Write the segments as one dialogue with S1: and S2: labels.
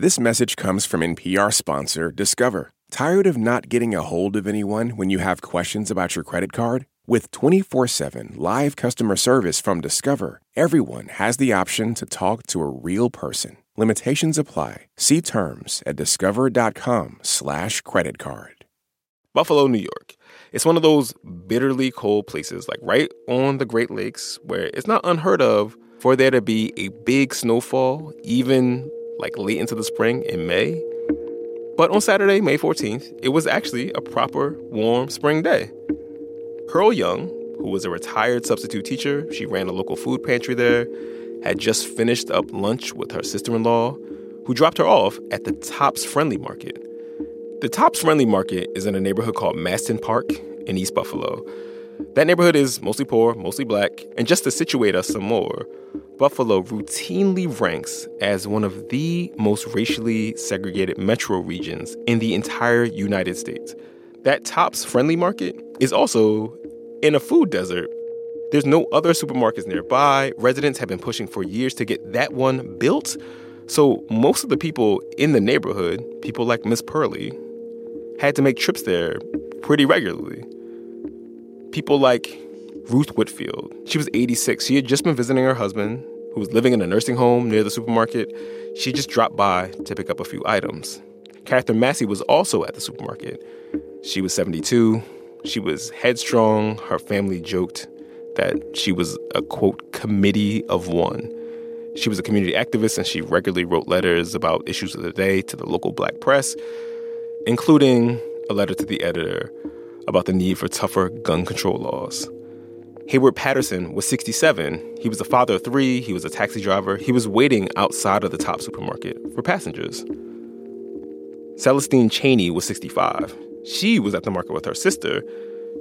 S1: This message comes from NPR sponsor Discover. Tired of not getting a hold of anyone when you have questions about your credit card? With 24 7 live customer service from Discover, everyone has the option to talk to a real person. Limitations apply. See terms at discover.com/slash credit card.
S2: Buffalo, New York. It's one of those bitterly cold places, like right on the Great Lakes, where it's not unheard of for there to be a big snowfall, even like late into the spring in May. But on Saturday, May 14th, it was actually a proper warm spring day. Pearl Young, who was a retired substitute teacher, she ran a local food pantry there, had just finished up lunch with her sister in law, who dropped her off at the Tops Friendly Market. The Tops Friendly Market is in a neighborhood called Masten Park in East Buffalo. That neighborhood is mostly poor, mostly black, and just to situate us some more, Buffalo routinely ranks as one of the most racially segregated metro regions in the entire United States. That Tops Friendly Market is also in a food desert. There's no other supermarkets nearby. Residents have been pushing for years to get that one built. So most of the people in the neighborhood, people like Miss Pearlie, had to make trips there pretty regularly. People like Ruth Whitfield. She was 86. She had just been visiting her husband, who was living in a nursing home near the supermarket. She just dropped by to pick up a few items. Katherine Massey was also at the supermarket. She was 72. She was headstrong. Her family joked that she was a quote, committee of one. She was a community activist and she regularly wrote letters about issues of the day to the local black press, including a letter to the editor about the need for tougher gun control laws. Hayward Patterson was 67. He was a father of three. He was a taxi driver. He was waiting outside of the top supermarket for passengers. Celestine Chaney was 65. She was at the market with her sister.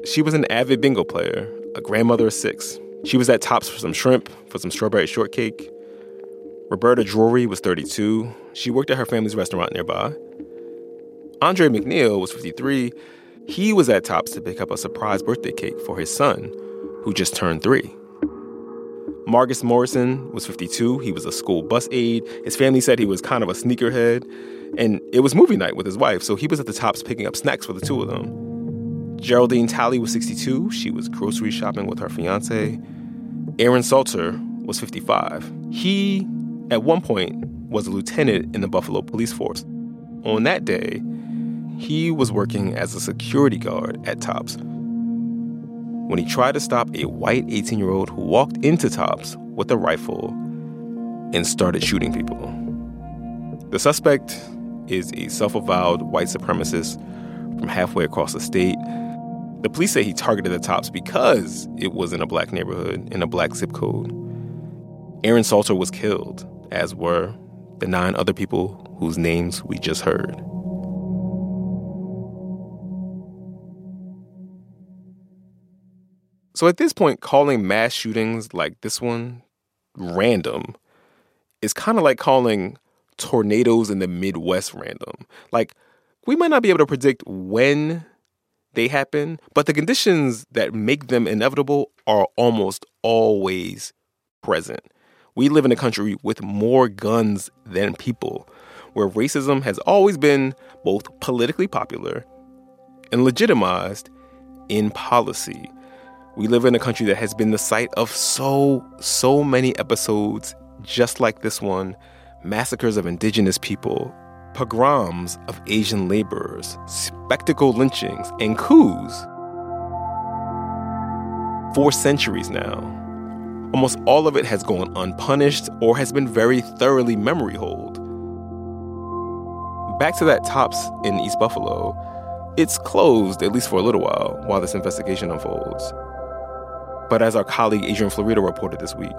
S2: She was an avid bingo player, a grandmother of six. She was at Tops for some shrimp, for some strawberry shortcake. Roberta Drury was 32. She worked at her family's restaurant nearby. Andre McNeil was 53. He was at Tops to pick up a surprise birthday cake for his son, who just turned three. Margus Morrison was 52. He was a school bus aide. His family said he was kind of a sneakerhead. And it was movie night with his wife, so he was at the Tops picking up snacks for the two of them. Geraldine Talley was 62. She was grocery shopping with her fiance. Aaron Salter was 55. He, at one point, was a lieutenant in the Buffalo Police Force. On that day, he was working as a security guard at Tops when he tried to stop a white 18 year old who walked into Tops with a rifle and started shooting people. The suspect is a self avowed white supremacist from halfway across the state. The police say he targeted the Tops because it was in a black neighborhood, in a black zip code. Aaron Salter was killed, as were the nine other people whose names we just heard. So at this point, calling mass shootings like this one random is kind of like calling tornadoes in the Midwest random. Like, we might not be able to predict when they happen, but the conditions that make them inevitable are almost always present. We live in a country with more guns than people, where racism has always been both politically popular and legitimized in policy. We live in a country that has been the site of so, so many episodes just like this one massacres of indigenous people, pogroms of Asian laborers, spectacle lynchings, and coups. For centuries now, almost all of it has gone unpunished or has been very thoroughly memory hold. Back to that Tops in East Buffalo, it's closed, at least for a little while, while this investigation unfolds. But as our colleague Adrian Florido reported this week,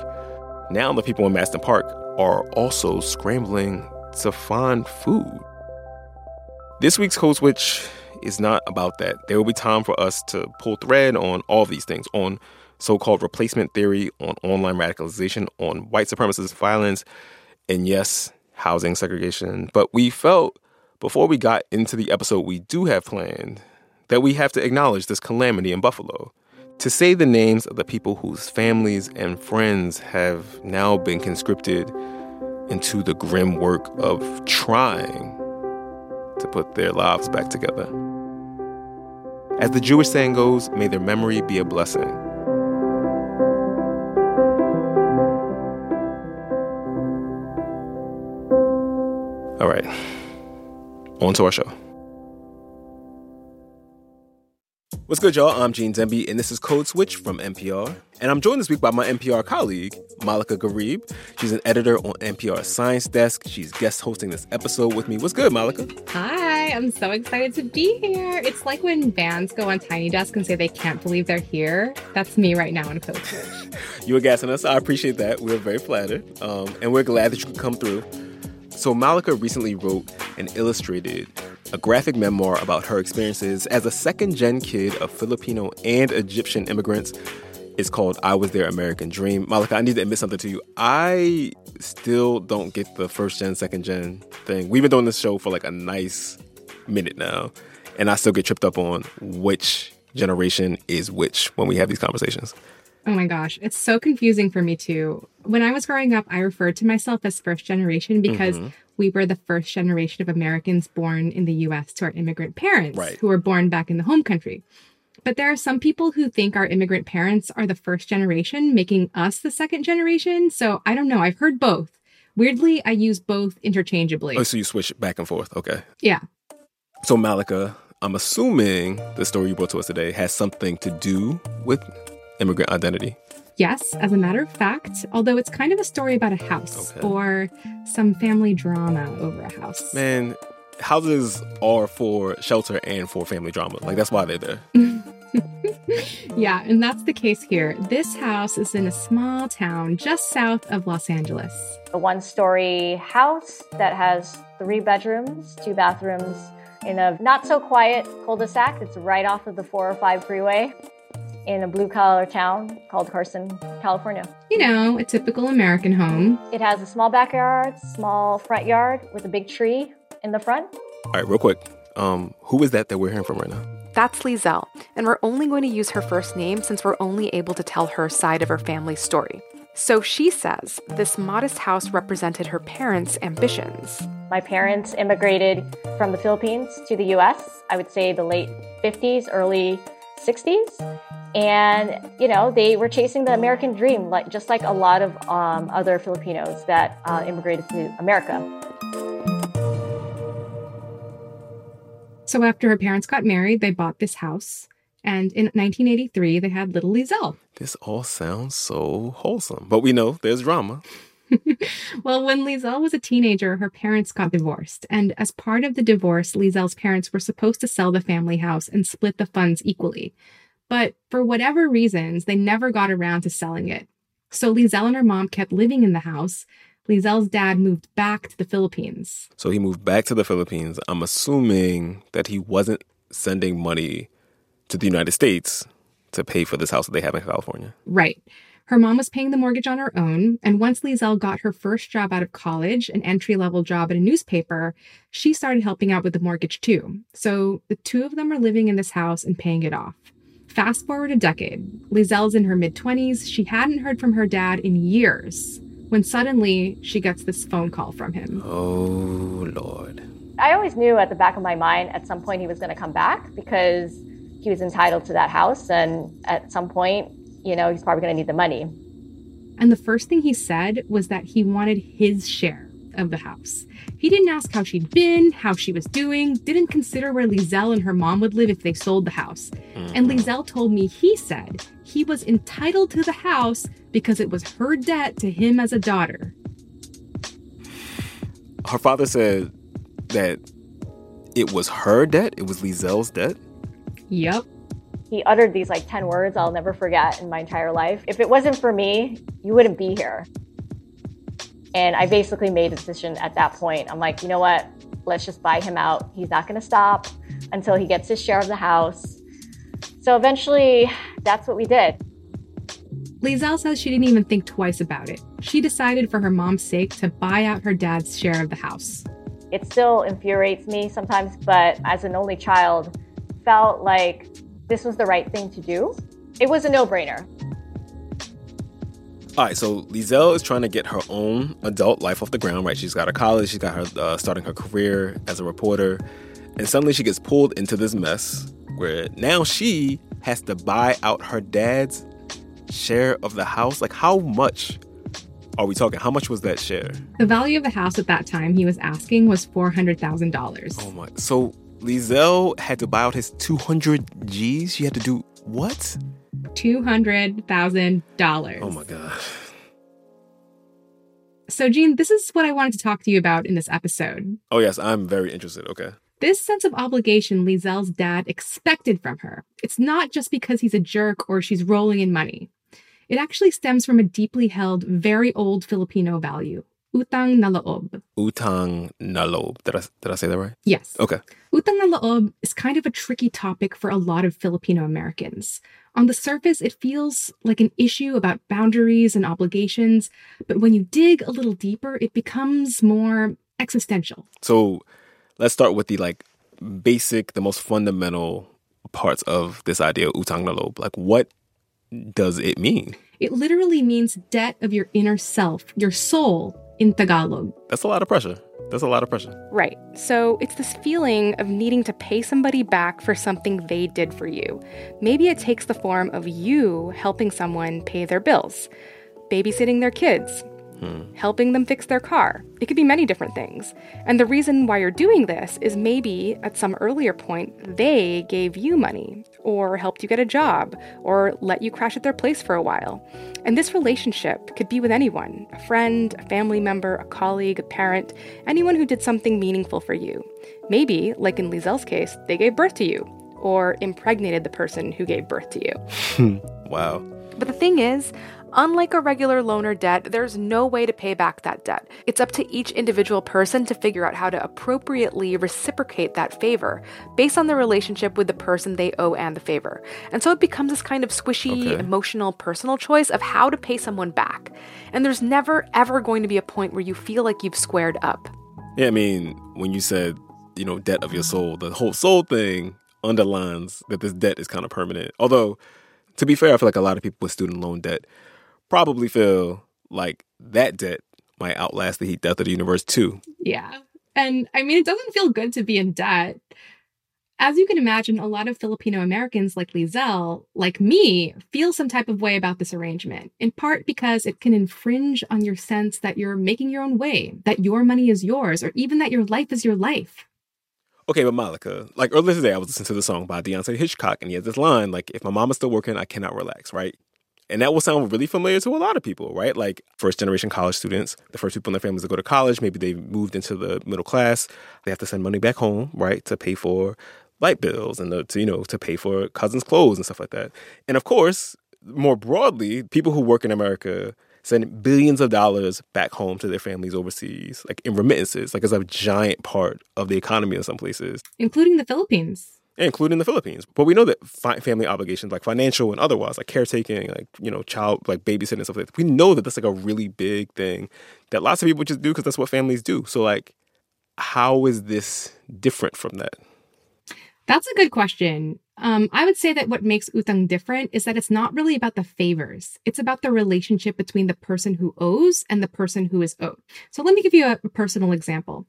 S2: now the people in Masten Park are also scrambling to find food. This week's Code Switch is not about that. There will be time for us to pull thread on all these things, on so-called replacement theory, on online radicalization, on white supremacist violence, and yes, housing segregation. But we felt before we got into the episode we do have planned that we have to acknowledge this calamity in Buffalo. To say the names of the people whose families and friends have now been conscripted into the grim work of trying to put their lives back together. As the Jewish saying goes, may their memory be a blessing. All right, on to our show. What's good, y'all? I'm Gene Demby, and this is Code Switch from NPR. And I'm joined this week by my NPR colleague, Malaka Gharib. She's an editor on NPR Science Desk. She's guest hosting this episode with me. What's good, Malaka?
S3: Hi, I'm so excited to be here. It's like when bands go on Tiny Desk and say they can't believe they're here. That's me right now in Code Switch.
S2: you were gassing us. I appreciate that. We're very flattered. Um, and we're glad that you could come through. So, Malaka recently wrote and illustrated a graphic memoir about her experiences as a second gen kid of Filipino and Egyptian immigrants. It's called I Was Their American Dream. Malaka, I need to admit something to you. I still don't get the first gen, second gen thing. We've been doing this show for like a nice minute now, and I still get tripped up on which generation is which when we have these conversations.
S3: Oh my gosh, it's so confusing for me too. When I was growing up, I referred to myself as first generation because mm-hmm. we were the first generation of Americans born in the US to our immigrant parents
S2: right.
S3: who were born back in the home country. But there are some people who think our immigrant parents are the first generation, making us the second generation. So I don't know. I've heard both. Weirdly, I use both interchangeably.
S2: Oh, so you switch back and forth. Okay.
S3: Yeah.
S2: So, Malaka, I'm assuming the story you brought to us today has something to do with immigrant identity?
S3: Yes, as a matter of fact, although it's kind of a story about a house okay. or some family drama over a house.
S2: Man, houses are for shelter and for family drama. Like, that's why they're there.
S3: yeah, and that's the case here. This house is in a small town just south of Los Angeles.
S4: A one story house that has three bedrooms, two bathrooms, in a not so quiet cul de sac. It's right off of the 405 freeway in a blue collar town called Carson, California.
S3: You know, a typical American home.
S4: It has a small backyard, small front yard with a big tree in the front.
S2: All right, real quick. Um, who is that that we're hearing from right now?
S5: That's Lizelle, and we're only going to use her first name since we're only able to tell her side of her family's story. So she says this modest house represented her parents' ambitions.
S4: My parents immigrated from the Philippines to the US, I would say the late 50s, early 60s. And, you know, they were chasing the American dream, like just like a lot of um, other Filipinos that uh, immigrated to America.
S3: So after her parents got married, they bought this house. And in 1983, they had little Lizelle.
S2: This all sounds so wholesome, but we know there's drama.
S3: well, when Lizelle was a teenager, her parents got divorced. And as part of the divorce, Lizelle's parents were supposed to sell the family house and split the funds equally. But for whatever reasons, they never got around to selling it. So Lizelle and her mom kept living in the house. Lizelle's dad moved back to the Philippines.
S2: So he moved back to the Philippines. I'm assuming that he wasn't sending money to the United States to pay for this house that they have in California.
S3: Right. Her mom was paying the mortgage on her own, and once Lizelle got her first job out of college, an entry level job at a newspaper, she started helping out with the mortgage too. So the two of them are living in this house and paying it off. Fast forward a decade. Lizelle's in her mid 20s. She hadn't heard from her dad in years when suddenly she gets this phone call from him.
S2: Oh, Lord.
S4: I always knew at the back of my mind at some point he was going to come back because he was entitled to that house. And at some point, you know, he's probably going to need the money.
S3: And the first thing he said was that he wanted his share of the house. He didn't ask how she'd been, how she was doing, didn't consider where Lizelle and her mom would live if they sold the house. Mm-hmm. And Lizelle told me he said he was entitled to the house because it was her debt to him as a daughter.
S2: Her father said that it was her debt, it was Lizelle's debt?
S3: Yep.
S4: He uttered these like 10 words I'll never forget in my entire life. If it wasn't for me, you wouldn't be here. And I basically made a decision at that point. I'm like, you know what? Let's just buy him out. He's not going to stop until he gets his share of the house. So eventually, that's what we did.
S3: Lizelle says she didn't even think twice about it. She decided for her mom's sake to buy out her dad's share of the house.
S4: It still infuriates me sometimes, but as an only child, felt like this was the right thing to do. It was a no brainer.
S2: All right, so Lizelle is trying to get her own adult life off the ground, right? She's got her college, she's got her uh, starting her career as a reporter, and suddenly she gets pulled into this mess where now she has to buy out her dad's share of the house. Like, how much are we talking? How much was that share?
S3: The value of the house at that time he was asking was $400,000.
S2: Oh my. So Lizelle had to buy out his 200 G's? She had to do what?
S3: $200,000.
S2: Oh my God.
S3: So, Gene, this is what I wanted to talk to you about in this episode.
S2: Oh, yes, I'm very interested. Okay.
S3: This sense of obligation Lizelle's dad expected from her. It's not just because he's a jerk or she's rolling in money. It actually stems from a deeply held, very old Filipino value utang na loob.
S2: Utang na loob. Did I, did I say that right?
S3: Yes.
S2: Okay.
S3: Utang na loob is kind of a tricky topic for a lot of Filipino Americans. On the surface, it feels like an issue about boundaries and obligations, but when you dig a little deeper, it becomes more existential.
S2: So let's start with the like basic, the most fundamental parts of this idea of utang na loob. Like, what does it mean?
S3: It literally means debt of your inner self, your soul, in Tagalog.
S2: That's a lot of pressure. That's a lot of pressure.
S6: Right. So it's this feeling of needing to pay somebody back for something they did for you. Maybe it takes the form of you helping someone pay their bills, babysitting their kids, hmm. helping them fix their car. It could be many different things. And the reason why you're doing this is maybe at some earlier point they gave you money or helped you get a job or let you crash at their place for a while. And this relationship could be with anyone a friend, a family member, a colleague, a parent, anyone who did something meaningful for you. Maybe, like in Lizelle's case, they gave birth to you or impregnated the person who gave birth to you.
S2: wow.
S6: But the thing is, Unlike a regular loan or debt, there's no way to pay back that debt. It's up to each individual person to figure out how to appropriately reciprocate that favor based on the relationship with the person they owe and the favor. And so it becomes this kind of squishy, okay. emotional, personal choice of how to pay someone back. And there's never, ever going to be a point where you feel like you've squared up.
S2: Yeah, I mean, when you said, you know, debt of your soul, the whole soul thing underlines that this debt is kind of permanent. Although, to be fair, I feel like a lot of people with student loan debt probably feel like that debt might outlast the heat death of the universe too.
S3: Yeah. And I mean, it doesn't feel good to be in debt. As you can imagine, a lot of Filipino Americans like Lizelle, like me, feel some type of way about this arrangement, in part because it can infringe on your sense that you're making your own way, that your money is yours, or even that your life is your life.
S2: Okay, but Malaka, like earlier today, I was listening to the song by Deante' Hitchcock, and he has this line like, "If my mama's still working, I cannot relax." Right? And that will sound really familiar to a lot of people, right? Like first generation college students, the first people in their families to go to college, maybe they moved into the middle class, they have to send money back home, right, to pay for light bills and the, to, you know, to pay for cousins' clothes and stuff like that. And of course, more broadly, people who work in America send billions of dollars back home to their families overseas, like in remittances, like it's a giant part of the economy in some places,
S3: including the Philippines
S2: including the Philippines. But we know that fi- family obligations, like financial and otherwise, like caretaking, like you know, child, like babysitting and stuff like that, we know that that's like a really big thing that lots of people just do because that's what families do. So, like, how is this different from that?
S3: That's a good question. Um, I would say that what makes utang different is that it's not really about the favors. It's about the relationship between the person who owes and the person who is owed. So let me give you a, a personal example.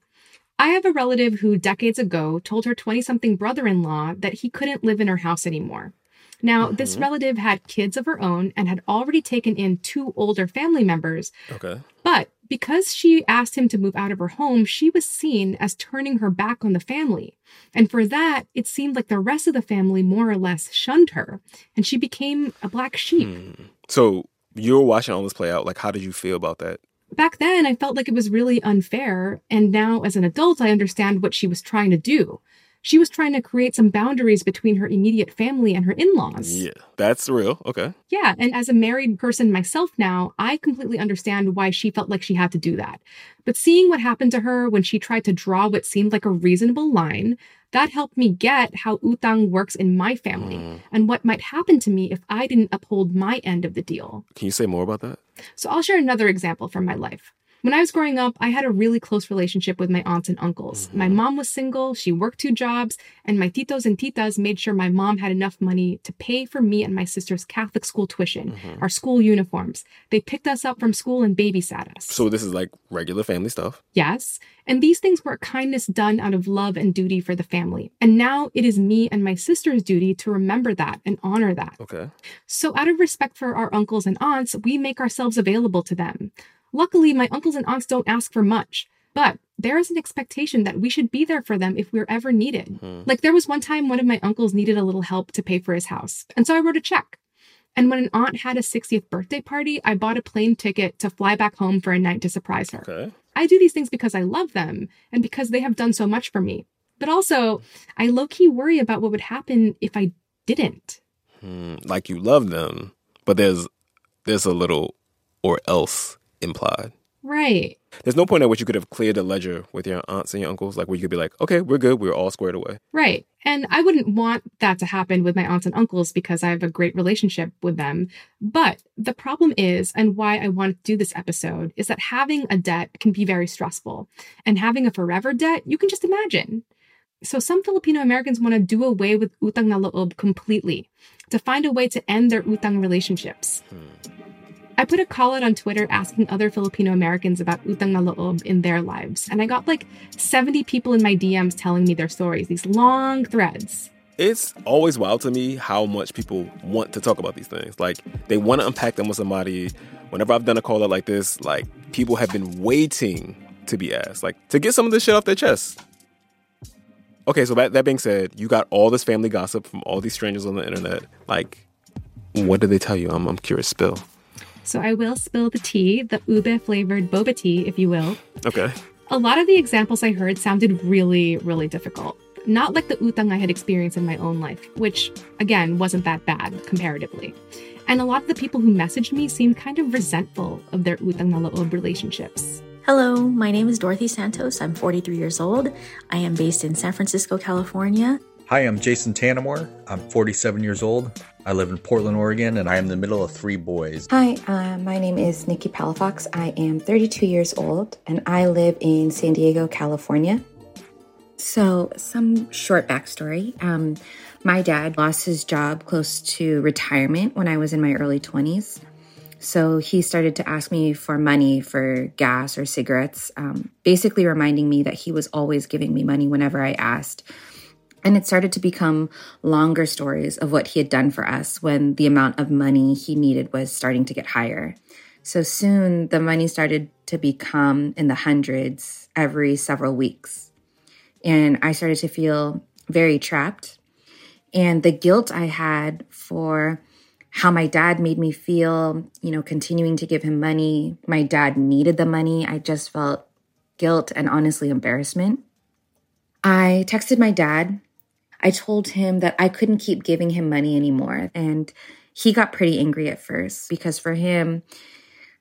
S3: I have a relative who decades ago told her 20 something brother in law that he couldn't live in her house anymore. Now, mm-hmm. this relative had kids of her own and had already taken in two older family members.
S2: Okay.
S3: But because she asked him to move out of her home, she was seen as turning her back on the family. And for that, it seemed like the rest of the family more or less shunned her, and she became a black sheep. Hmm.
S2: So you're watching all this play out. Like, how did you feel about that?
S3: Back then I felt like it was really unfair. And now as an adult, I understand what she was trying to do. She was trying to create some boundaries between her immediate family and her in laws.
S2: Yeah, that's real. Okay.
S3: Yeah. And as a married person myself now, I completely understand why she felt like she had to do that. But seeing what happened to her when she tried to draw what seemed like a reasonable line, that helped me get how utang works in my family mm. and what might happen to me if I didn't uphold my end of the deal.
S2: Can you say more about that?
S3: So I'll share another example from my life. When I was growing up, I had a really close relationship with my aunts and uncles. My mm-hmm. mom was single, she worked two jobs, and my titos and titas made sure my mom had enough money to pay for me and my sister's Catholic school tuition, mm-hmm. our school uniforms. They picked us up from school and babysat us.
S2: So this is like regular family stuff.
S3: Yes. And these things were kindness done out of love and duty for the family. And now it is me and my sister's duty to remember that and honor that.
S2: Okay.
S3: So, out of respect for our uncles and aunts, we make ourselves available to them. Luckily, my uncles and aunts don't ask for much, but there is an expectation that we should be there for them if we're ever needed. Like, there was one time one of my uncles needed a little help to pay for his house, and so I wrote a check. And when an aunt had a 60th birthday party, I bought a plane ticket to fly back home for a night to surprise her.
S2: Okay.
S3: I do these things because I love them and because they have done so much for me. But also, I low key worry about what would happen if I didn't.
S2: Hmm, like you love them, but there's there's a little or else implied.
S3: Right.
S2: There's no point at which you could have cleared the ledger with your aunts and your uncles, like where you could be like, okay, we're good, we're all squared away.
S3: Right. And I wouldn't want that to happen with my aunts and uncles because I have a great relationship with them. But the problem is, and why I want to do this episode, is that having a debt can be very stressful. And having a forever debt, you can just imagine. So some Filipino Americans want to do away with utang na loob completely to find a way to end their utang relationships. Hmm. I put a call out on Twitter asking other Filipino Americans about utang na loob in their lives, and I got like 70 people in my DMs telling me their stories, these long threads.
S2: It's always wild to me how much people want to talk about these things. Like they want to unpack them with somebody. Whenever I've done a call out like this, like people have been waiting to be asked, like to get some of this shit off their chest. Okay, so that, that being said, you got all this family gossip from all these strangers on the internet. Like, what did they tell you? I'm, I'm curious. Spill.
S3: So I will spill the tea, the ube flavored boba tea, if you will.
S2: Okay.
S3: A lot of the examples I heard sounded really, really difficult. Not like the utang I had experienced in my own life, which, again, wasn't that bad comparatively. And a lot of the people who messaged me seemed kind of resentful of their utang na loob relationships.
S7: Hello, my name is Dorothy Santos. I'm 43 years old. I am based in San Francisco, California.
S8: Hi, I'm Jason Tanamor. I'm 47 years old. I live in Portland, Oregon, and I am the middle of three boys.
S9: Hi, uh, my name is Nikki Palafox. I am 32 years old and I live in San Diego, California. So, some short backstory. Um, my dad lost his job close to retirement when I was in my early 20s. So, he started to ask me for money for gas or cigarettes, um, basically reminding me that he was always giving me money whenever I asked. And it started to become longer stories of what he had done for us when the amount of money he needed was starting to get higher. So soon the money started to become in the hundreds every several weeks. And I started to feel very trapped. And the guilt I had for how my dad made me feel, you know, continuing to give him money, my dad needed the money. I just felt guilt and honestly embarrassment. I texted my dad I told him that I couldn't keep giving him money anymore. And he got pretty angry at first because for him,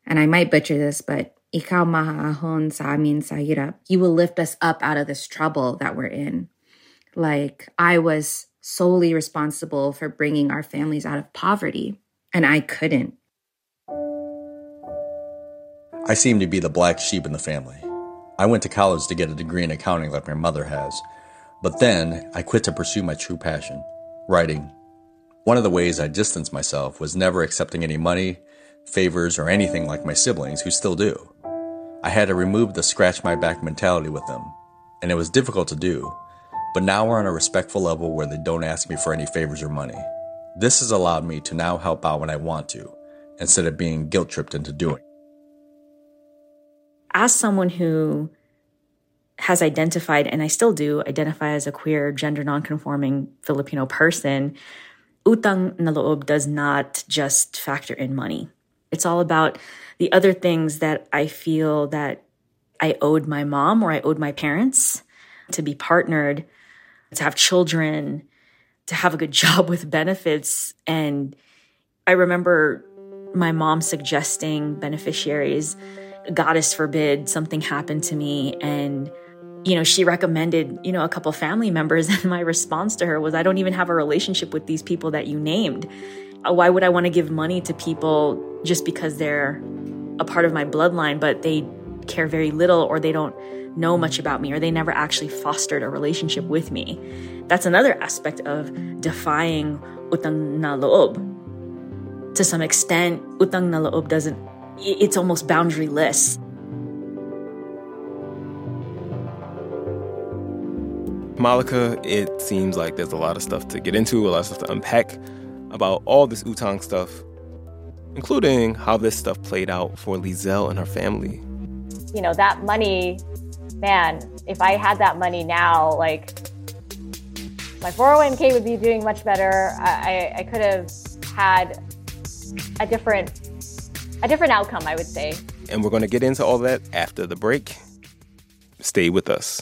S9: and I might butcher this, but ikaw mahaahon sa amin sa. You will lift us up out of this trouble that we're in. Like I was solely responsible for bringing our families out of poverty, and I couldn't.
S8: I seem to be the black sheep in the family. I went to college to get a degree in accounting like my mother has, but then I quit to pursue my true passion writing. One of the ways I distanced myself was never accepting any money, favors, or anything like my siblings who still do. I had to remove the scratch my back mentality with them, and it was difficult to do, but now we're on a respectful level where they don't ask me for any favors or money. This has allowed me to now help out when I want to, instead of being guilt tripped into doing.
S7: As someone who has identified, and I still do identify as a queer, gender nonconforming Filipino person, utang na loob does not just factor in money. It's all about the other things that I feel that I owed my mom or I owed my parents to be partnered, to have children, to have a good job with benefits. And I remember my mom suggesting beneficiaries, goddess forbid something happened to me and you know, she recommended, you know, a couple family members, and my response to her was, I don't even have a relationship with these people that you named. Uh, Why would I want to give money to people just because they're a part of my bloodline, but they care very little or they don't know much about me or they never actually fostered a relationship with me. That's another aspect of defying utang na loob. To some extent, utang na loob doesn't, it's almost boundaryless.
S2: Malaka, it seems like there's a lot of stuff to get into, a lot of stuff to unpack about all this Utang stuff, including how this stuff played out for Lizelle and her family.
S4: You know, that money, man, if I had that money now, like my 401k would be doing much better. I, I could have had a different a different outcome, I would say.
S2: And we're going to get into all that after the break. Stay with us.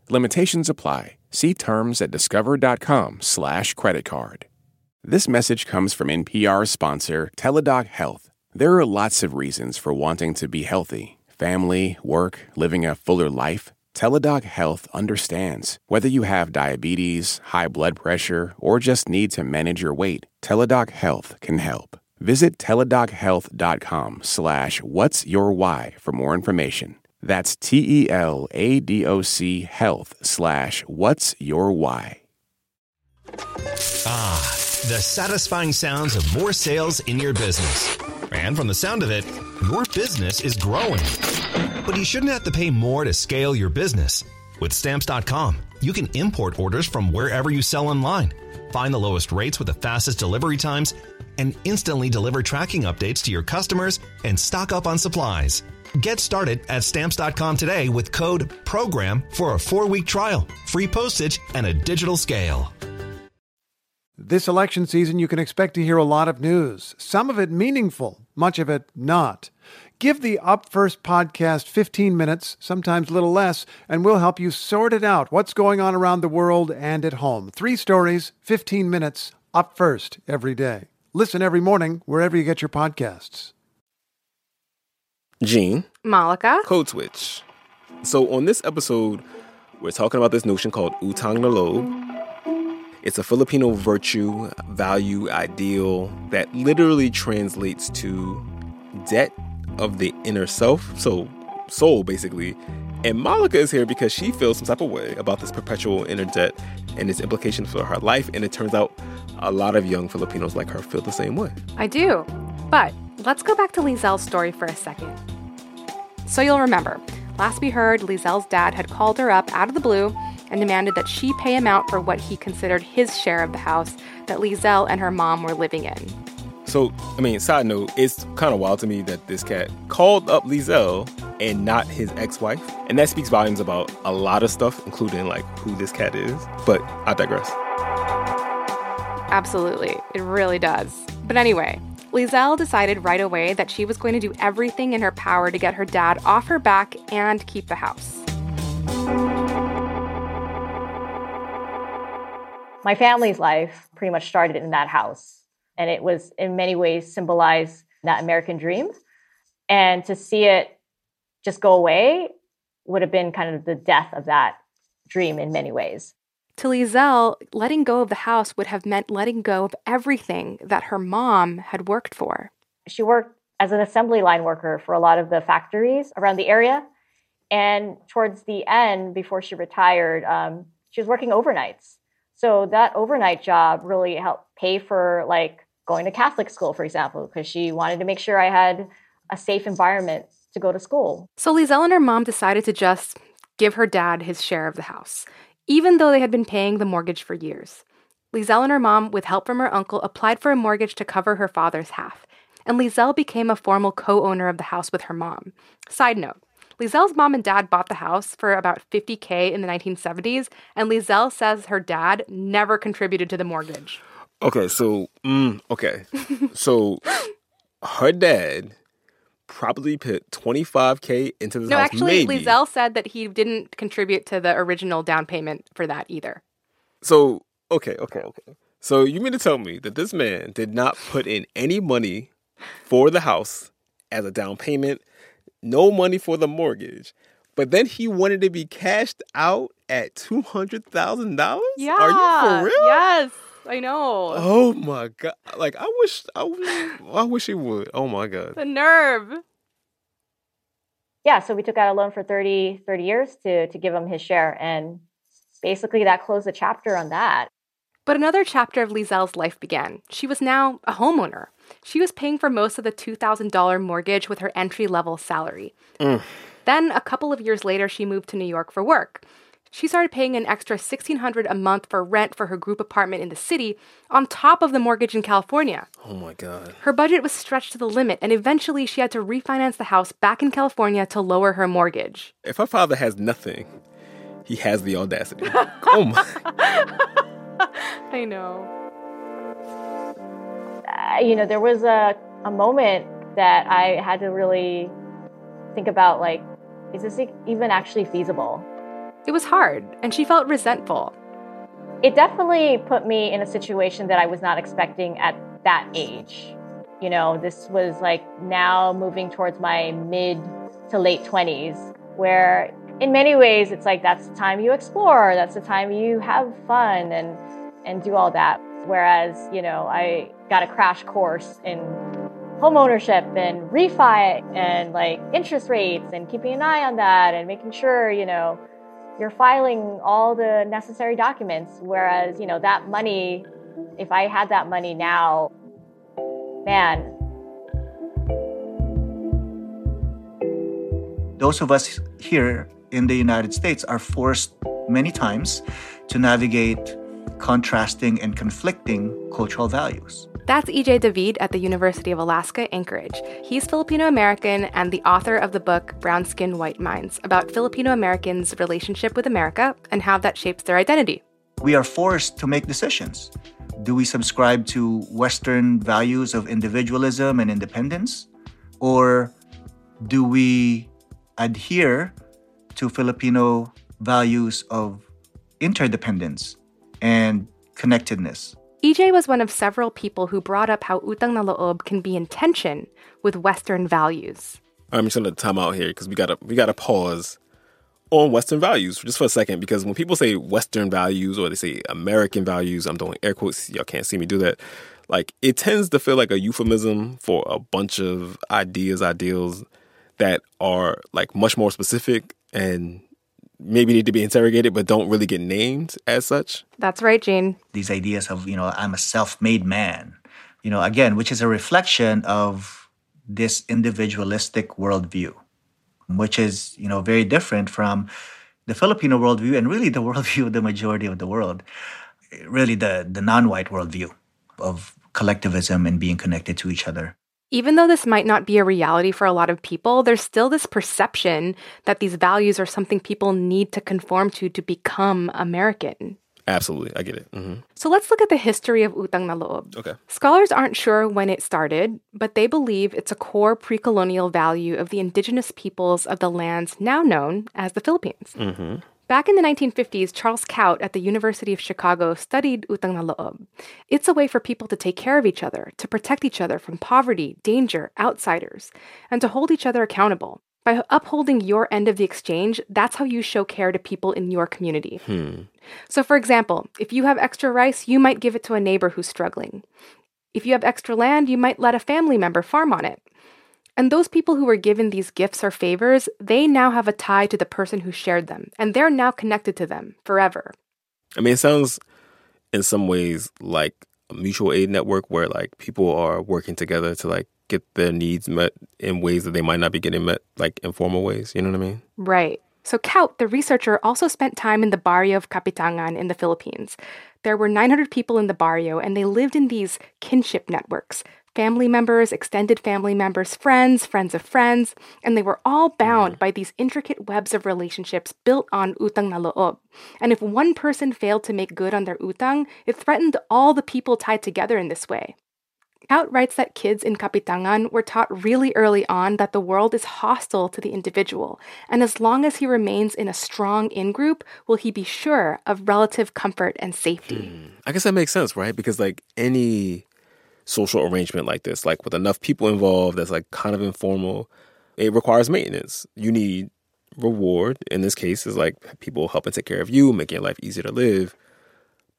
S1: Limitations apply. See terms at discover.com/slash credit card. This message comes from NPR sponsor Teladoc Health. There are lots of reasons for wanting to be healthy family, work, living a fuller life. Teladoc Health understands. Whether you have diabetes, high blood pressure, or just need to manage your weight, Teladoc Health can help. Visit teladochealth.com slash what's your why for more information. That's T-E-L-A-D-O-C health slash what's your why.
S10: Ah, the satisfying sounds of more sales in your business. And from the sound of it, your business is growing. But you shouldn't have to pay more to scale your business. With stamps.com, you can import orders from wherever you sell online, find the lowest rates with the fastest delivery times, and instantly deliver tracking updates to your customers and stock up on supplies. Get started at stamps.com today with code PROGRAM for a four week trial, free postage, and a digital scale.
S11: This election season, you can expect to hear a lot of news, some of it meaningful, much of it not. Give the Up First podcast 15 minutes, sometimes a little less, and we'll help you sort it out what's going on around the world and at home. Three stories, 15 minutes, up first every day. Listen every morning wherever you get your podcasts.
S2: Gene.
S3: Malaka.
S2: Code Switch. So on this episode, we're talking about this notion called utang na loob. It's a Filipino virtue, value, ideal that literally translates to debt of the inner self, so soul basically. And Malaka is here because she feels some type of way about this perpetual inner debt and its implications for her life. And it turns out a lot of young Filipinos like her feel the same way.
S3: I do. But let's go back to Lizelle's story for a second. So you'll remember, last we heard, Lizelle's dad had called her up out of the blue and demanded that she pay him out for what he considered his share of the house that Lizelle and her mom were living in.
S2: So, I mean, side note, it's kind of wild to me that this cat called up Lizelle and not his ex-wife. And that speaks volumes about a lot of stuff, including like who this cat is. But I digress.
S3: Absolutely. It really does. But anyway, Lizelle decided right away that she was going to do everything in her power to get her dad off her back and keep the house.
S4: My family's life pretty much started in that house. And it was in many ways symbolized that American dream. And to see it just go away would have been kind of the death of that dream in many ways.
S3: To Lizelle, letting go of the house would have meant letting go of everything that her mom had worked for.
S4: She worked as an assembly line worker for a lot of the factories around the area. And towards the end, before she retired, um, she was working overnights. So that overnight job really helped pay for like going to Catholic school, for example, because she wanted to make sure I had a safe environment to go to school.
S3: So Lizelle and her mom decided to just give her dad his share of the house, even though they had been paying the mortgage for years. Lizelle and her mom, with help from her uncle, applied for a mortgage to cover her father's half, and Lizelle became a formal co owner of the house with her mom. Side note Lizelle's mom and dad bought the house for about 50K in the 1970s, and Lizelle says her dad never contributed to the mortgage.
S2: Okay, so, mm, okay. so her dad probably put 25K into this
S3: no,
S2: house.
S3: actually,
S2: maybe.
S3: Lizelle said that he didn't contribute to the original down payment for that either.
S2: So, okay, okay, okay. So you mean to tell me that this man did not put in any money for the house as a down payment, no money for the mortgage, but then he wanted to be cashed out at two hundred thousand dollars?
S3: Yeah.
S2: Are you for real?
S3: Yes, I know.
S2: Oh my god! Like I wish, I, wish- I wish he would. Oh my god!
S3: The nerve.
S4: yeah, so we took out a loan for 30, 30 years to to give him his share, and basically that closed the chapter on that.
S3: But another chapter of Lizelle's life began. She was now a homeowner. She was paying for most of the $2,000 mortgage with her entry level salary. Mm. Then, a couple of years later, she moved to New York for work. She started paying an extra $1,600 a month for rent for her group apartment in the city, on top of the mortgage in California.
S2: Oh my god!
S3: Her budget was stretched to the limit, and eventually she had to refinance the house back in California to lower her mortgage.
S2: If her father has nothing, he has the audacity. oh my!
S3: I know.
S4: uh, you know, there was a, a moment that I had to really think about like, is this e- even actually feasible?
S3: It was hard, and she felt resentful.
S4: It definitely put me in a situation that I was not expecting at that age. You know, this was like now moving towards my mid to late 20s, where in many ways it's like that's the time you explore, that's the time you have fun and and do all that. Whereas, you know, I got a crash course in home ownership and refi and like interest rates and keeping an eye on that and making sure, you know, you're filing all the necessary documents. Whereas, you know, that money, if I had that money now, man,
S12: those of us here in the United States are forced many times to navigate contrasting and conflicting cultural values.
S3: That's EJ David at the University of Alaska, Anchorage. He's Filipino American and the author of the book Brown Skin, White Minds about Filipino Americans' relationship with America and how that shapes their identity.
S12: We are forced to make decisions. Do we subscribe to Western values of individualism and independence? Or do we adhere to Filipino values of interdependence and connectedness?
S3: EJ was one of several people who brought up how utang na loob can be in tension with Western values.
S2: I'm just gonna time out here because we gotta we gotta pause on Western values just for a second because when people say Western values or they say American values, I'm doing air quotes. Y'all can't see me do that. Like it tends to feel like a euphemism for a bunch of ideas, ideals that are like much more specific and maybe need to be interrogated but don't really get named as such.
S3: That's right, Jane.
S12: These ideas of, you know, I'm a self made man, you know, again, which is a reflection of this individualistic worldview, which is, you know, very different from the Filipino worldview and really the worldview of the majority of the world, really the, the non white worldview of collectivism and being connected to each other.
S3: Even though this might not be a reality for a lot of people, there's still this perception that these values are something people need to conform to to become American.
S2: Absolutely, I get it. hmm
S3: So let's look at the history of utang na loob.
S2: Okay.
S3: Scholars aren't sure when it started, but they believe it's a core pre colonial value of the indigenous peoples of the lands now known as the Philippines.
S2: hmm
S3: Back in the 1950s, Charles Kaut at the University of Chicago studied utang na loob. It's a way for people to take care of each other, to protect each other from poverty, danger, outsiders, and to hold each other accountable. By upholding your end of the exchange, that's how you show care to people in your community.
S2: Hmm.
S3: So, for example, if you have extra rice, you might give it to a neighbor who's struggling. If you have extra land, you might let a family member farm on it. And those people who were given these gifts or favors, they now have a tie to the person who shared them, and they're now connected to them forever.
S2: I mean, it sounds in some ways like a mutual aid network where like people are working together to like get their needs met in ways that they might not be getting met like informal ways. You know what I mean?
S3: Right. So Kaut, the researcher, also spent time in the barrio of Kapitangan in the Philippines. There were 900 people in the barrio, and they lived in these kinship networks family members, extended family members, friends, friends of friends, and they were all bound by these intricate webs of relationships built on utang na loob. And if one person failed to make good on their utang, it threatened all the people tied together in this way. Kaut writes that kids in Kapitangan were taught really early on that the world is hostile to the individual, and as long as he remains in a strong in group, will he be sure of relative comfort and safety.
S2: Mm. I guess that makes sense, right? Because like any social arrangement like this, like with enough people involved that's like kind of informal, it requires maintenance. You need reward. In this case, is like people helping take care of you, making your life easier to live.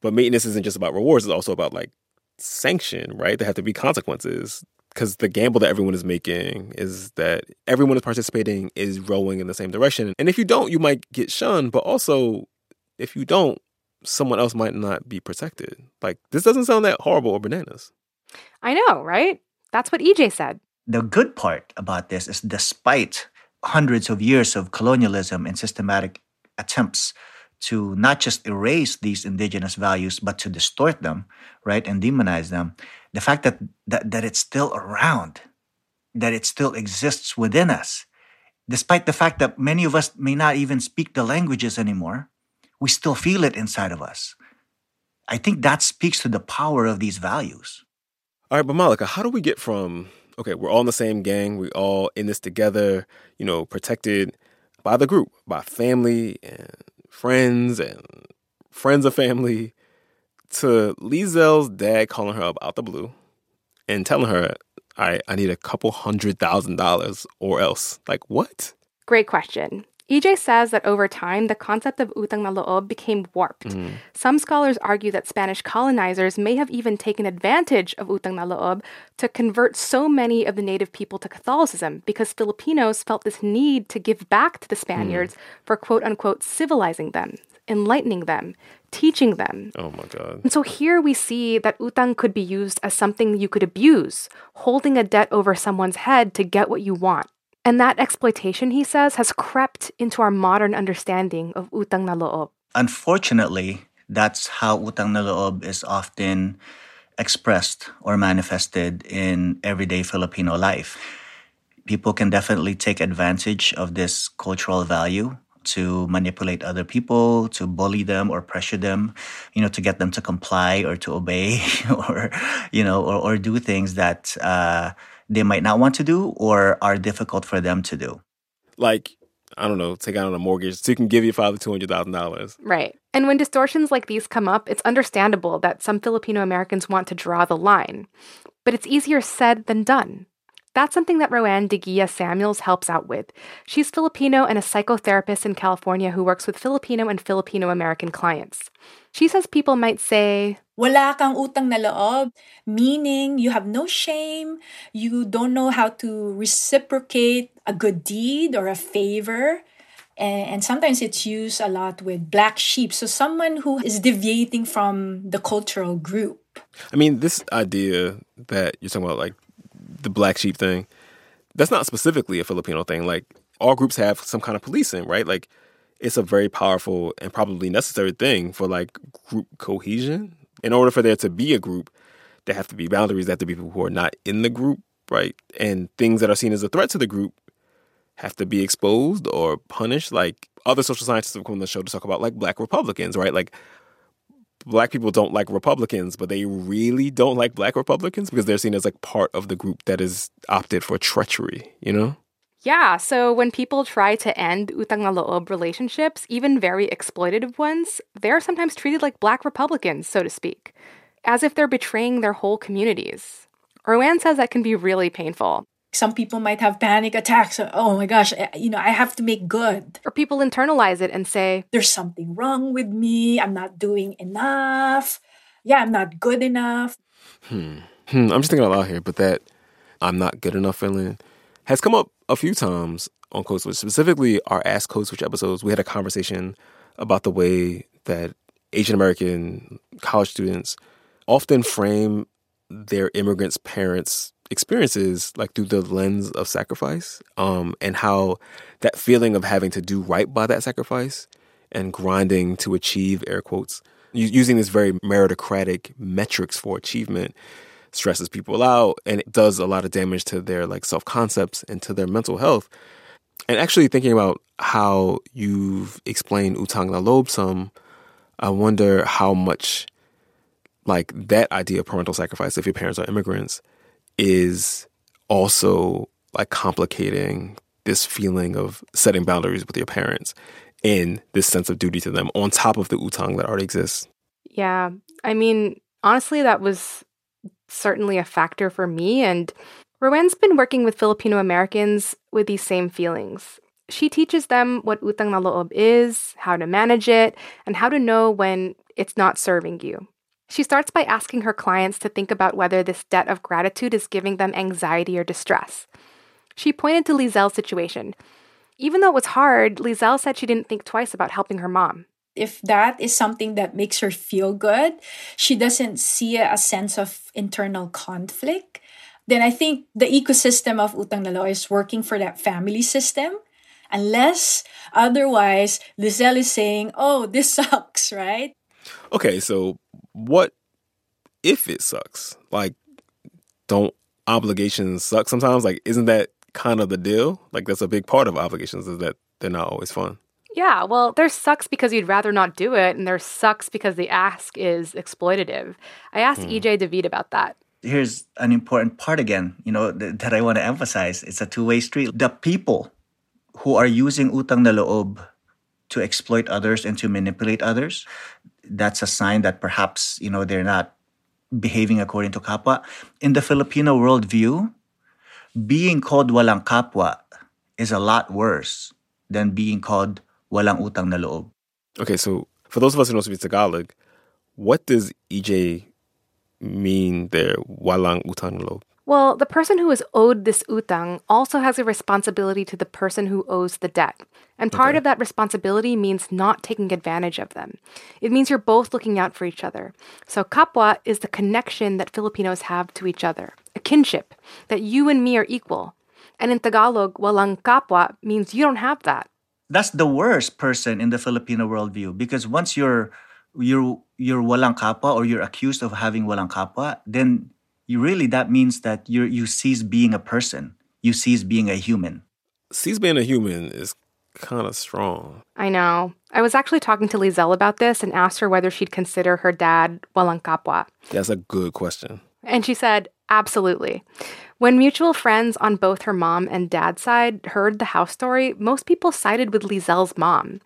S2: But maintenance isn't just about rewards, it's also about like sanction, right? There have to be consequences. Because the gamble that everyone is making is that everyone is participating is rowing in the same direction. And if you don't, you might get shunned. But also, if you don't, someone else might not be protected. Like, this doesn't sound that horrible or bananas.
S3: I know, right? That's what EJ said.
S12: The good part about this is despite hundreds of years of colonialism and systematic attempts to not just erase these indigenous values but to distort them right and demonize them the fact that that, that it's still around that it still exists within us despite the fact that many of us may not even speak the languages anymore we still feel it inside of us i think that speaks to the power of these values
S2: all right but malaka how do we get from okay we're all in the same gang we all in this together you know protected by the group by family and friends and friends of family to Lizelle's dad calling her up out the blue and telling her, I, I need a couple hundred thousand dollars or else. Like, what?
S3: Great question. EJ says that over time, the concept of utang na loob became warped. Mm. Some scholars argue that Spanish colonizers may have even taken advantage of utang na loob to convert so many of the native people to Catholicism because Filipinos felt this need to give back to the Spaniards mm. for quote unquote civilizing them, enlightening them, teaching them.
S2: Oh my God.
S3: And so here we see that utang could be used as something you could abuse, holding a debt over someone's head to get what you want. And that exploitation, he says, has crept into our modern understanding of utang na loob.
S12: Unfortunately, that's how utang na loob is often expressed or manifested in everyday Filipino life. People can definitely take advantage of this cultural value to manipulate other people, to bully them or pressure them, you know, to get them to comply or to obey or, you know, or, or do things that, uh, they might not want to do or are difficult for them to do.
S2: Like, I don't know, take out on a mortgage so you can give your father $200,000.
S3: Right. And when distortions like these come up, it's understandable that some Filipino Americans want to draw the line. But it's easier said than done. That's something that Roanne Deguia Samuels helps out with. She's Filipino and a psychotherapist in California who works with Filipino and Filipino American clients. She says people might say,
S13: Wala kang utang na loob, meaning you have no shame, you don't know how to reciprocate a good deed or a favor. And, and sometimes it's used a lot with black sheep. So someone who is deviating from the cultural group.
S2: I mean, this idea that you're talking about, like the black sheep thing, that's not specifically a Filipino thing. Like all groups have some kind of policing, right? Like it's a very powerful and probably necessary thing for like group cohesion. In order for there to be a group, there have to be boundaries. There have to be people who are not in the group, right? And things that are seen as a threat to the group have to be exposed or punished. Like other social scientists have come on the show to talk about like black Republicans, right? Like black people don't like Republicans, but they really don't like black Republicans because they're seen as like part of the group that is opted for treachery, you know?
S3: Yeah, so when people try to end utang na loob relationships, even very exploitative ones, they're sometimes treated like black Republicans, so to speak, as if they're betraying their whole communities. Roanne says that can be really painful.
S13: Some people might have panic attacks. Oh my gosh, you know, I have to make good.
S3: Or people internalize it and say,
S13: There's something wrong with me. I'm not doing enough. Yeah, I'm not good enough.
S2: Hmm. hmm. I'm just thinking out loud here, but that I'm not good enough feeling has come up a few times on Code Switch, specifically our Ask Code Switch episodes. We had a conversation about the way that Asian American college students often frame their immigrants' parents' experiences like through the lens of sacrifice, um, and how that feeling of having to do right by that sacrifice and grinding to achieve air quotes using this very meritocratic metrics for achievement stresses people out and it does a lot of damage to their like self concepts and to their mental health. And actually thinking about how you've explained utang na loob some, I wonder how much like that idea of parental sacrifice if your parents are immigrants is also like complicating this feeling of setting boundaries with your parents and this sense of duty to them on top of the utang that already exists.
S3: Yeah. I mean, honestly, that was certainly a factor for me. And Roanne's been working with Filipino Americans with these same feelings. She teaches them what utang na loob is, how to manage it, and how to know when it's not serving you. She starts by asking her clients to think about whether this debt of gratitude is giving them anxiety or distress. She pointed to Lizelle's situation. Even though it was hard, Lizelle said she didn't think twice about helping her mom.
S13: If that is something that makes her feel good, she doesn't see a sense of internal conflict, then I think the ecosystem of Utang na is working for that family system. Unless otherwise, Lizelle is saying, oh, this sucks, right?
S2: Okay, so what if it sucks? Like, don't obligations suck sometimes? Like, isn't that kind of the deal? Like, that's a big part of obligations is that they're not always fun.
S3: Yeah, well, there's sucks because you'd rather not do it, and there's sucks because the ask is exploitative. I asked mm. EJ David about that.
S12: Here's an important part again, you know, th- that I want to emphasize. It's a two-way street. The people who are using utang na loob to exploit others and to manipulate others, that's a sign that perhaps you know they're not behaving according to kapwa. In the Filipino worldview, being called walang kapwa is a lot worse than being called walang utang na loob.
S2: Okay, so for those of us who don't speak Tagalog, what does EJ mean there, walang utang na loob?
S3: Well, the person who is owed this utang also has a responsibility to the person who owes the debt. And part okay. of that responsibility means not taking advantage of them. It means you're both looking out for each other. So kapwa is the connection that Filipinos have to each other, a kinship, that you and me are equal. And in Tagalog, walang kapwa means you don't have that.
S12: That's the worst person in the Filipino worldview because once you're you're you're walang kapwa or you're accused of having walang kapwa, then you really that means that you you cease being a person. You cease being a human.
S2: Cease being a human is kind of strong.
S3: I know. I was actually talking to Lizelle about this and asked her whether she'd consider her dad walang kapwa.
S2: That's a good question.
S3: And she said, absolutely. When mutual friends on both her mom and dad's side heard the house story, most people sided with Lizelle's mom.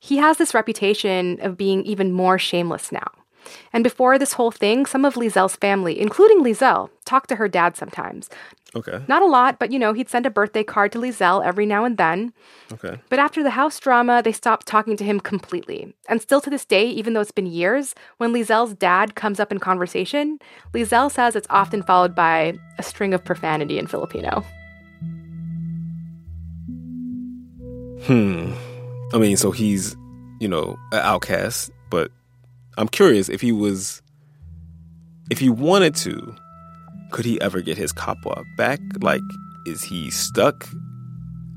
S3: He has this reputation of being even more shameless now. And before this whole thing, some of Lizelle's family, including Lizelle, talked to her dad sometimes.
S2: Okay.
S3: Not a lot, but you know, he'd send a birthday card to Lizelle every now and then.
S2: Okay.
S3: But after the house drama, they stopped talking to him completely. And still to this day, even though it's been years, when Lizelle's dad comes up in conversation, Lizelle says it's often followed by a string of profanity in Filipino.
S2: Hmm. I mean, so he's, you know, an outcast, but I'm curious if he was, if he wanted to, could he ever get his kapwa back? Like, is he stuck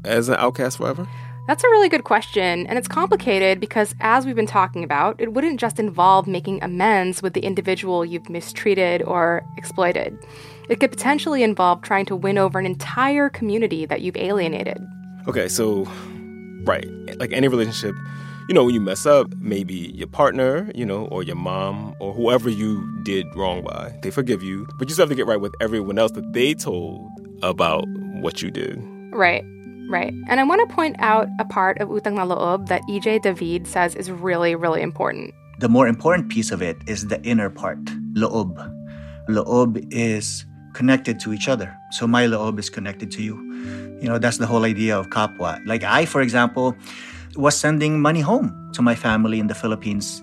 S2: as an outcast forever?
S3: That's a really good question, and it's complicated because, as we've been talking about, it wouldn't just involve making amends with the individual you've mistreated or exploited. It could potentially involve trying to win over an entire community that you've alienated.
S2: Okay, so, right, like any relationship, you know, when you mess up, maybe your partner, you know, or your mom or whoever you did wrong by, they forgive you, but you still have to get right with everyone else that they told about what you did.
S3: Right, right. And I want to point out a part of Utang na Loob that EJ David says is really, really important.
S12: The more important piece of it is the inner part, Loob. Loob is connected to each other. So my Loob is connected to you. You know, that's the whole idea of kapwa. Like I, for example, was sending money home to my family in the Philippines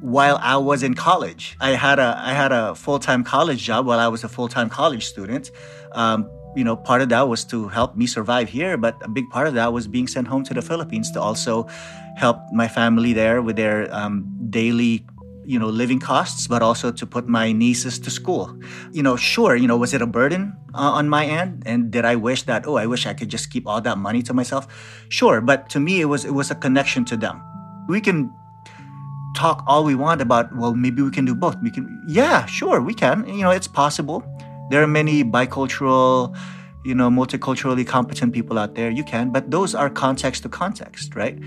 S12: while I was in college. I had a I had a full time college job while I was a full time college student. Um, you know, part of that was to help me survive here, but a big part of that was being sent home to the Philippines to also help my family there with their um, daily you know living costs but also to put my nieces to school. You know sure you know was it a burden uh, on my end? And did i wish that oh i wish i could just keep all that money to myself? Sure but to me it was it was a connection to them. We can talk all we want about well maybe we can do both. We can yeah sure we can. You know it's possible. There are many bicultural you know multiculturally competent people out there. You can but those are context to context right?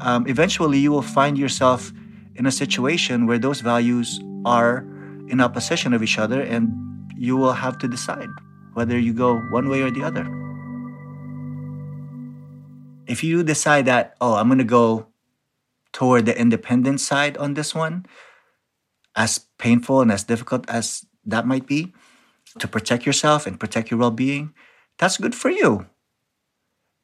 S12: Um, eventually you will find yourself in a situation where those values are in opposition of each other, and you will have to decide whether you go one way or the other. If you decide that, oh, I'm going to go toward the independent side on this one, as painful and as difficult as that might be, to protect yourself and protect your well being, that's good for you.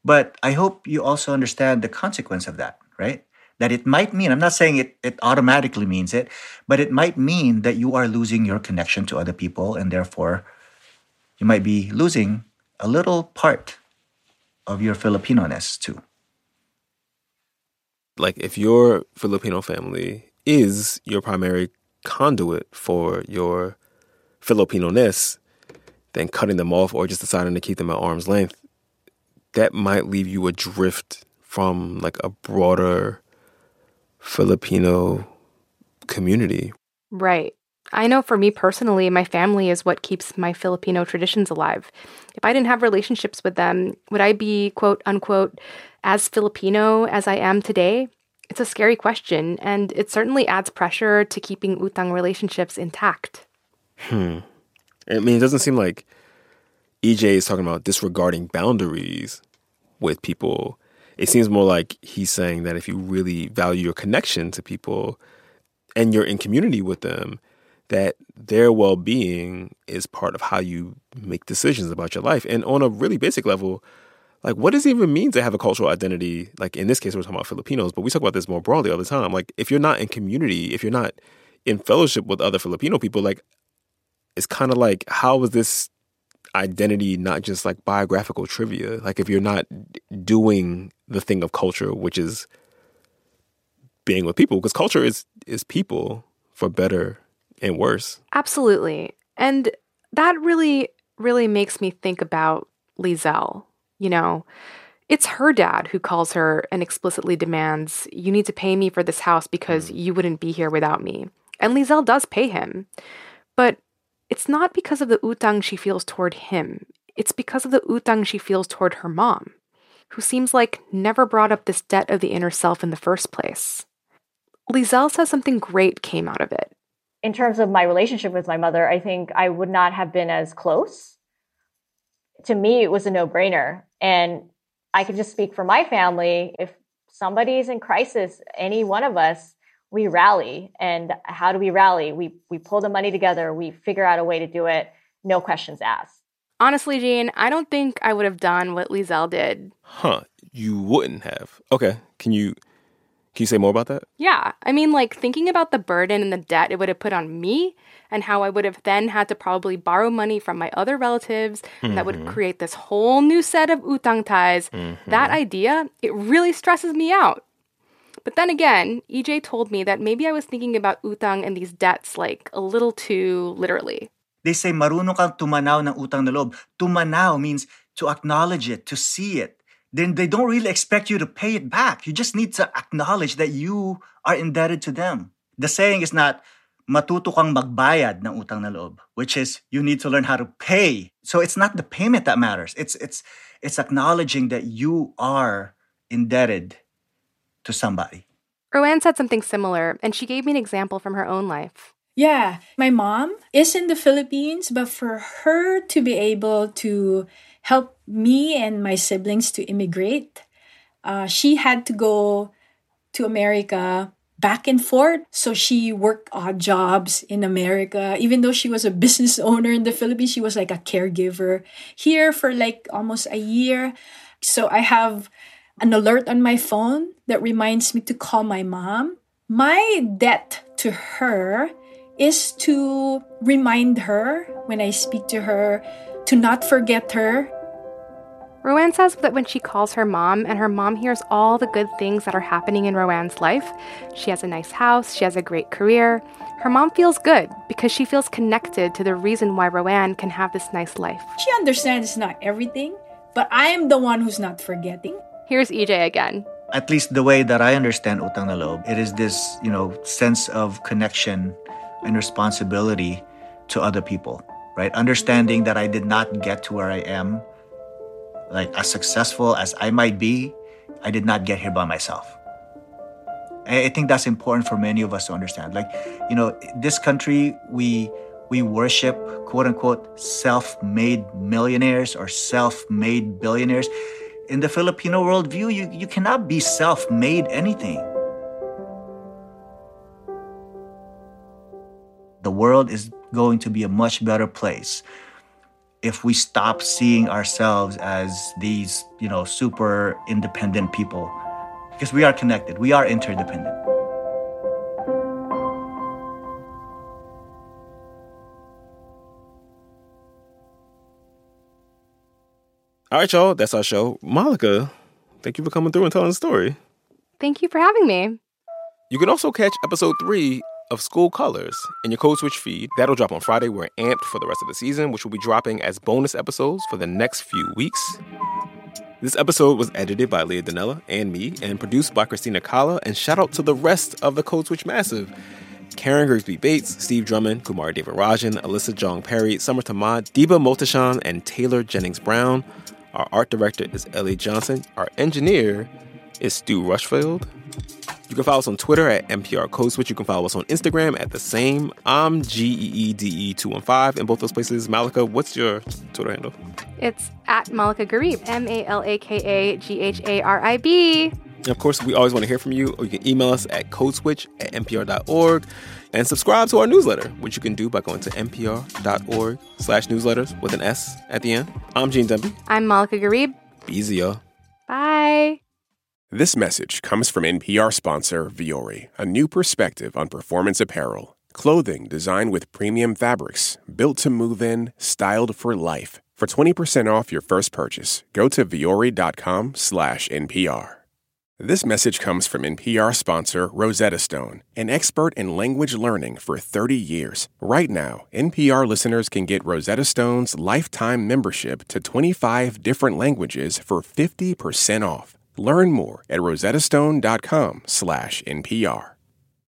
S12: But I hope you also understand the consequence of that, right? That it might mean, I'm not saying it, it automatically means it, but it might mean that you are losing your connection to other people and therefore you might be losing a little part of your Filipino ness too.
S2: Like if your Filipino family is your primary conduit for your Filipino ness, then cutting them off or just deciding to keep them at arm's length, that might leave you adrift from like a broader Filipino community.
S3: Right. I know for me personally, my family is what keeps my Filipino traditions alive. If I didn't have relationships with them, would I be, quote unquote, as Filipino as I am today? It's a scary question, and it certainly adds pressure to keeping utang relationships intact.
S2: Hmm. I mean, it doesn't seem like EJ is talking about disregarding boundaries with people. It seems more like he's saying that if you really value your connection to people and you're in community with them, that their well being is part of how you make decisions about your life. And on a really basic level, like what does it even mean to have a cultural identity? Like in this case, we're talking about Filipinos, but we talk about this more broadly all the time. Like if you're not in community, if you're not in fellowship with other Filipino people, like it's kind of like how is this identity not just like biographical trivia? Like if you're not doing the thing of culture, which is being with people, because culture is is people for better and worse.
S3: Absolutely. And that really, really makes me think about Lizelle. You know, it's her dad who calls her and explicitly demands, You need to pay me for this house because mm. you wouldn't be here without me. And Lizelle does pay him. But it's not because of the utang she feels toward him, it's because of the utang she feels toward her mom, who seems like never brought up this debt of the inner self in the first place. Lizelle says something great came out of it
S4: in terms of my relationship with my mother, I think I would not have been as close. To me, it was a no brainer. And I can just speak for my family. If somebody's in crisis, any one of us, we rally. And how do we rally? We, we pull the money together, we figure out a way to do it, no questions asked.
S3: Honestly, Gene, I don't think I would have done what Lizelle did.
S2: Huh. You wouldn't have. Okay. Can you can you say more about that?
S3: Yeah. I mean, like thinking about the burden and the debt it would have put on me and how I would have then had to probably borrow money from my other relatives mm-hmm. that would mm-hmm. create this whole new set of utang ties. Mm-hmm. That idea, it really stresses me out. But then again, EJ told me that maybe I was thinking about utang and these debts like a little too literally.
S12: They say marunong kang tumanaw ng utang na loob. Tumanaw means to acknowledge it, to see it then they don't really expect you to pay it back. You just need to acknowledge that you are indebted to them. The saying is not matuto kang magbayad ng utang na loob, which is you need to learn how to pay. So it's not the payment that matters. It's it's it's acknowledging that you are indebted to somebody.
S3: Roanne said something similar, and she gave me an example from her own life.
S13: Yeah, my mom is in the Philippines, but for her to be able to help me and my siblings to immigrate. Uh, she had to go to America back and forth. So she worked odd jobs in America. Even though she was a business owner in the Philippines, she was like a caregiver here for like almost a year. So I have an alert on my phone that reminds me to call my mom. My debt to her is to remind her when I speak to her to not forget her.
S3: Roanne says that when she calls her mom and her mom hears all the good things that are happening in Roanne's life, she has a nice house, she has a great career, her mom feels good because she feels connected to the reason why Roanne can have this nice life.
S13: She understands it's not everything, but I am the one who's not forgetting.
S3: Here's EJ again.
S12: At least the way that I understand utang na loob, it is this, you know, sense of connection and responsibility to other people right? Understanding that I did not get to where I am, like as successful as I might be, I did not get here by myself. I think that's important for many of us to understand. Like, you know, this country, we we worship quote unquote self-made millionaires or self-made billionaires. In the Filipino worldview, you, you cannot be self-made anything. The world is going to be a much better place if we stop seeing ourselves as these, you know, super independent people. Because we are connected, we are interdependent.
S2: All right, y'all, that's our show. Malaka, thank you for coming through and telling the story.
S3: Thank you for having me.
S2: You can also catch episode three of School Colors in your Code Switch feed. That'll drop on Friday. We're amped for the rest of the season, which will be dropping as bonus episodes for the next few weeks. This episode was edited by Leah Donnella and me and produced by Christina Cala. And shout out to the rest of the Code Switch Massive. Karen Grigsby Bates, Steve Drummond, Kumar Devarajan, Alyssa Jeong Perry, Summer Thomad, Deba Motashan, and Taylor Jennings Brown. Our art director is Ellie Johnson. Our engineer is Stu Rushfield. You can follow us on Twitter at NPR Code Switch. You can follow us on Instagram at the same. I'm G-E-E-D-E-215 in both those places. Malaka, what's your Twitter handle?
S3: It's at Malaka Gharib, M-A-L-A-K-A-G-H-A-R-I-B.
S2: Of course, we always want to hear from you, or you can email us at codeswitch at npr.org and subscribe to our newsletter, which you can do by going to npr.org slash newsletters with an S at the end. I'm Gene Demby.
S3: I'm Malaka Gharib.
S2: Be easy, y'all.
S3: Bye.
S1: This message comes from NPR sponsor Vuori, a new perspective on performance apparel. Clothing designed with premium fabrics, built to move in, styled for life. For 20% off your first purchase, go to vuori.com slash NPR. This message comes from NPR sponsor Rosetta Stone, an expert in language learning for 30 years. Right now, NPR listeners can get Rosetta Stone's lifetime membership to 25 different languages for 50% off. Learn more at rosettastone.com slash NPR.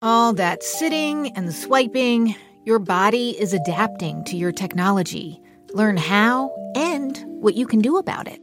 S14: All that sitting and swiping, your body is adapting to your technology. Learn how and what you can do about it.